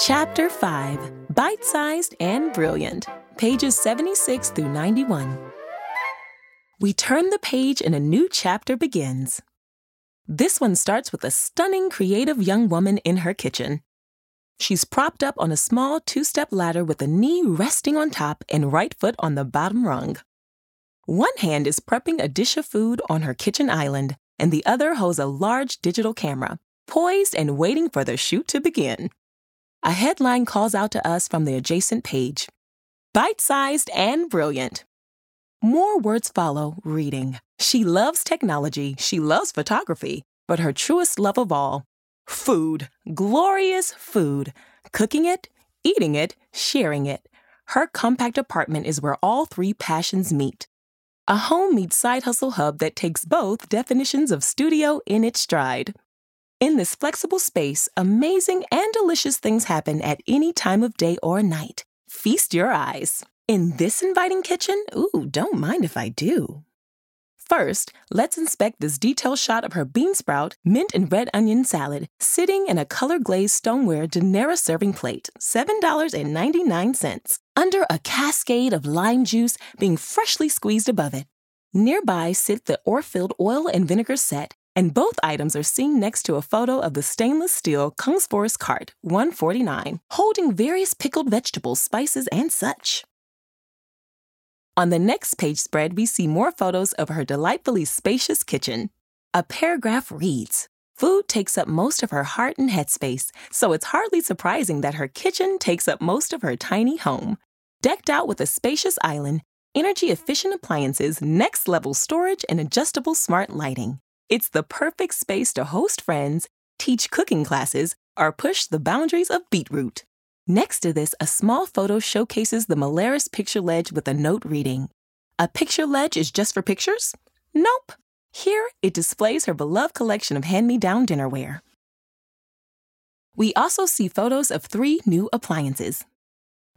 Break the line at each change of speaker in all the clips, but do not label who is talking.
Chapter 5 Bite Sized and Brilliant, pages 76 through 91. We turn the page and a new chapter begins. This one starts with a stunning, creative young woman in her kitchen. She's propped up on a small two step ladder with a knee resting on top and right foot on the bottom rung. One hand is prepping a dish of food on her kitchen island, and the other holds a large digital camera, poised and waiting for the shoot to begin. A headline calls out to us from the adjacent page Bite sized and brilliant. More words follow, reading. She loves technology, she loves photography, but her truest love of all food, glorious food. Cooking it, eating it, sharing it. Her compact apartment is where all three passions meet. A home meets side hustle hub that takes both definitions of studio in its stride. In this flexible space, amazing and delicious things happen at any time of day or night. Feast your eyes. In this inviting kitchen, ooh, don't mind if I do. First, let's inspect this detailed shot of her bean sprout, mint and red onion salad, sitting in a color glazed stoneware Daenerys serving plate, $7.99, under a cascade of lime juice being freshly squeezed above it. Nearby sit the ore-filled oil and vinegar set and both items are seen next to a photo of the stainless steel Kungsfors cart, 149, holding various pickled vegetables, spices, and such. On the next page spread, we see more photos of her delightfully spacious kitchen. A paragraph reads Food takes up most of her heart and headspace, so it's hardly surprising that her kitchen takes up most of her tiny home. Decked out with a spacious island, energy efficient appliances, next level storage, and adjustable smart lighting. It's the perfect space to host friends, teach cooking classes, or push the boundaries of beetroot. Next to this, a small photo showcases the Molaris picture ledge with a note reading A picture ledge is just for pictures? Nope. Here, it displays her beloved collection of hand me down dinnerware. We also see photos of three new appliances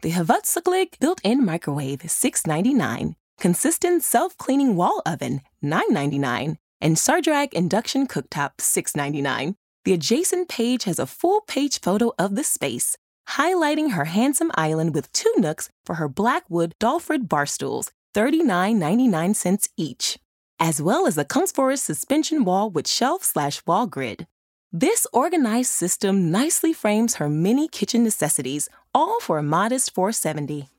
the Huvudsaklig built in microwave, $6.99, consistent self cleaning wall oven, $9.99, and Sardrag induction cooktop $6.99. The adjacent page has a full page photo of the space, highlighting her handsome island with two nooks for her blackwood Dalfred bar stools, $39.99 each, as well as a Kungsfors suspension wall with shelf slash wall grid. This organized system nicely frames her many kitchen necessities, all for a modest 470.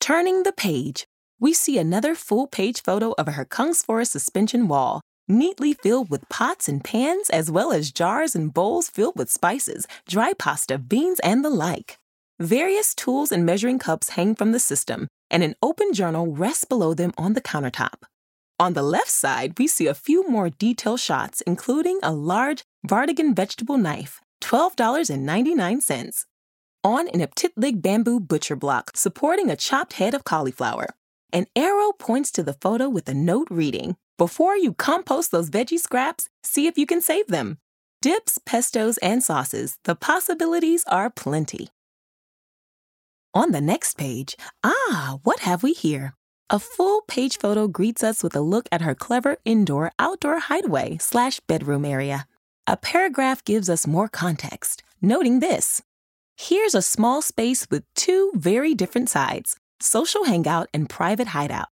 Turning the page, we see another full page photo of a her Kungsfors suspension wall, neatly filled with pots and pans, as well as jars and bowls filled with spices, dry pasta, beans, and the like. Various tools and measuring cups hang from the system, and an open journal rests below them on the countertop. On the left side, we see a few more detailed shots, including a large Vardagen vegetable knife, $12.99, on an Aptitlig bamboo butcher block supporting a chopped head of cauliflower. An arrow points to the photo with a note reading Before you compost those veggie scraps, see if you can save them. Dips, pestos, and sauces, the possibilities are plenty. On the next page, ah, what have we here? A full page photo greets us with a look at her clever indoor outdoor hideaway slash bedroom area. A paragraph gives us more context, noting this. Here's a small space with two very different sides social hangout, and private hideout.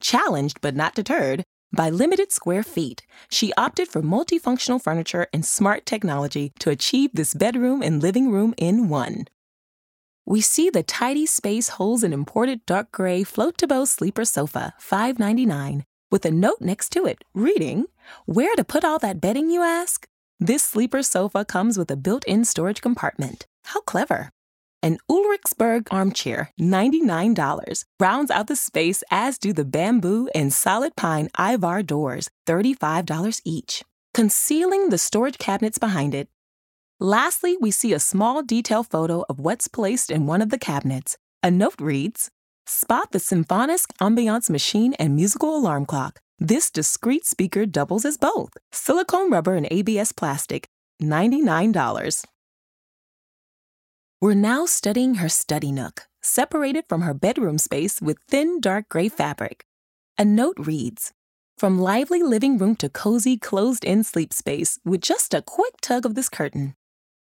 Challenged but not deterred by limited square feet, she opted for multifunctional furniture and smart technology to achieve this bedroom and living room in one. We see the tidy space holds an imported dark gray Flottebo sleeper sofa, $5.99, with a note next to it reading, Where to put all that bedding, you ask? This sleeper sofa comes with a built in storage compartment. How clever! An Ulrichsburg armchair, $99, rounds out the space, as do the bamboo and solid pine Ivar doors, $35 each, concealing the storage cabinets behind it. Lastly, we see a small detail photo of what's placed in one of the cabinets. A note reads Spot the Symfonisk ambiance machine and musical alarm clock. This discreet speaker doubles as both silicone rubber and ABS plastic, $99. We're now studying her study nook, separated from her bedroom space with thin dark gray fabric. A note reads From lively living room to cozy closed in sleep space with just a quick tug of this curtain.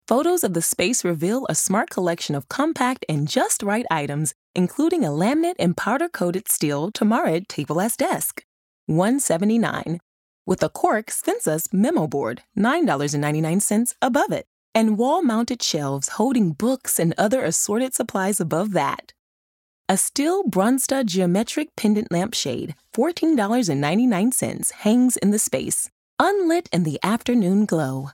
Photos of the space reveal a smart collection of compact and just right items, including a laminate and powder coated steel Tommaryd table as desk, 179 with a Cork Svensa's memo board, $9.99 above it, and wall mounted shelves holding books and other assorted supplies above that. A steel Bronsta geometric pendant lampshade, $14.99, hangs in the space, unlit in the afternoon glow.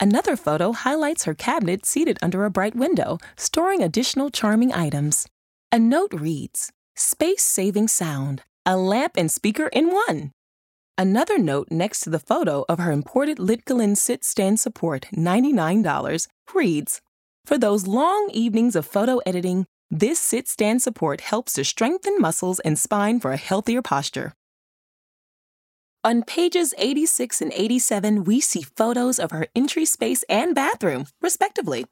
Another photo highlights her cabinet seated under a bright window, storing additional charming items. A note reads Space saving sound, a lamp and speaker in one. Another note next to the photo of her imported Lidkullen sit stand support, $99, reads For those long evenings of photo editing, this sit stand support helps to strengthen muscles and spine for a healthier posture. On pages 86 and 87, we see photos of her entry space and bathroom, respectively.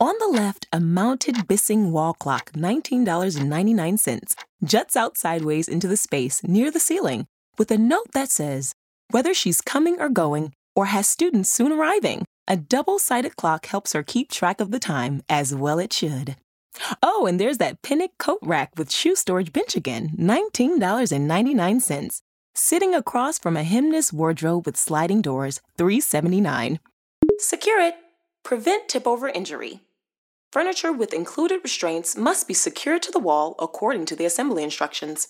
On the left, a mounted Bissing wall clock, $19.99, juts out sideways into the space near the ceiling with a note that says whether she's coming or going or has students soon arriving. A double sided clock helps her keep track of the time, as well it should. Oh, and there's that Pinnig coat rack with shoe storage bench again, $19.99 sitting across from a Hemnes wardrobe with sliding doors, 379. Secure it. Prevent tip over injury. Furniture with included restraints must be secured to the wall according to the assembly instructions.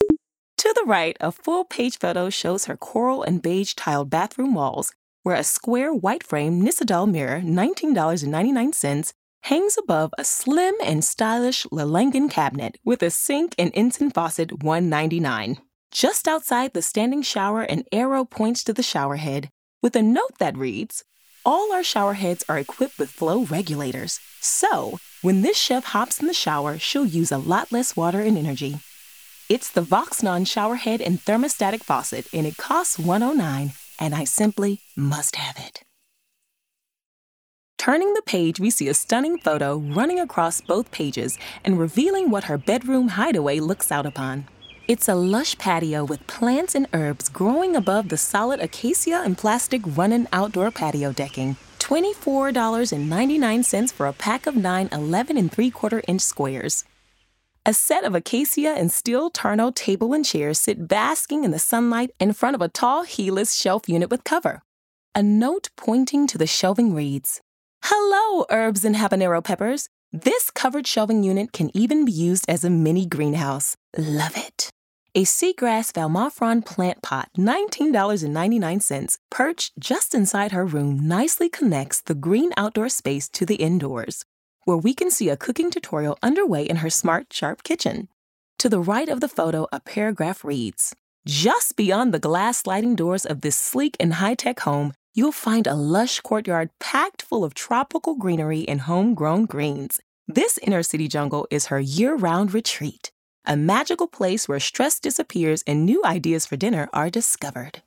To the right, a full page photo shows her coral and beige tiled bathroom walls, where a square white frame Nissedal mirror, $19.99, hangs above a slim and stylish Langen cabinet with a sink and instant faucet, 199. Just outside the standing shower, an arrow points to the shower head with a note that reads All our shower heads are equipped with flow regulators. So, when this chef hops in the shower, she'll use a lot less water and energy. It's the Voxnan showerhead and thermostatic faucet, and it costs 109, and I simply must have it. Turning the page, we see a stunning photo Runnen across both pages and revealing what her bedroom hideaway looks out upon. It's a lush patio with plants and herbs growing above the solid acacia and plastic running outdoor patio decking. $24.99 for a pack of nine 11 and 3 quarter inch squares. A set of acacia and steel Tarno table and chairs sit basking in the sunlight in front of a tall Hyllis shelf unit with cover. A note pointing to the shelving reads Hello, herbs and habanero peppers. This covered shelving unit can even be used as a mini greenhouse. Love it. A seagrass Valmafron plant pot, $19.99, perched just inside her room, nicely connects the green outdoor space to the indoors, where we can see a cooking tutorial underway in her smart, sharp kitchen. To the right of the photo, a paragraph reads Just beyond the glass sliding doors of this sleek and high tech home, you'll find a lush courtyard packed full of tropical greenery and homegrown greens. This inner city jungle is her year round retreat a magical place where stress disappears and new ideas for dinner are discovered.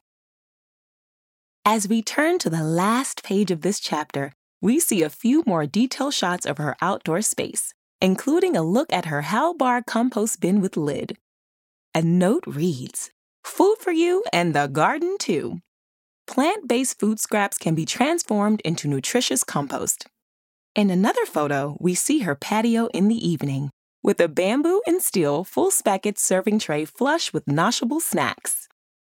As we turn to the last page of this chapter, we see a few more detailed shots of her outdoor space, including a look at her Halbar compost bin with lid. A note reads Food for you and the garden too. Plant based food scraps can be transformed into nutritious compost. In another photo, we see her patio in the evening, with a bamboo and steel full spacket serving tray flush with noshable snacks.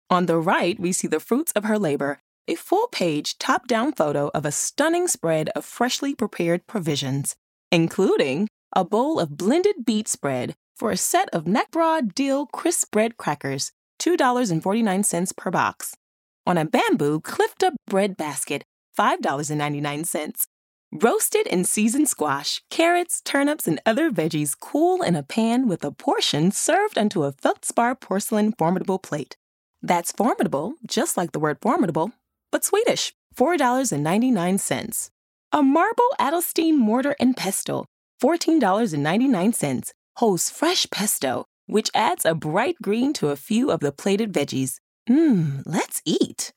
On the right, we see the fruits of her labor a full page top down photo of a stunning spread of freshly prepared provisions, including a bowl of blended beet spread for a set of Knäckebröd dill crisp bread crackers, $2.49 per box. On a bamboo clipped up bread basket, $5.99. Roasted and seasoned squash, carrots, turnips, and other veggies cool in a pan with a portion served onto a feldspar porcelain formidable plate. That's formidable, just like the word formidable, but Swedish, $4.99. A marble Adelstein mortar and pestle, $14.99, holds fresh pesto, which adds a bright green to a few of the plated veggies. Mmm, let's eat.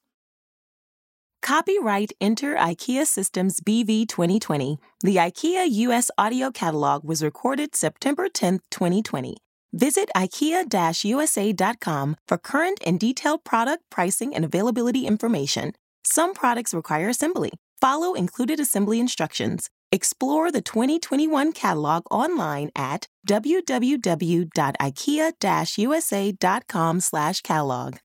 Copyright Inter IKEA Systems BV 2020. The IKEA US audio catalog was recorded September 10, 2020. Visit IKEA-USA.com for current and detailed product pricing and availability information. Some products require assembly. Follow included assembly instructions. Explore the 2021 catalog online at www.ikea-usa.com/catalog.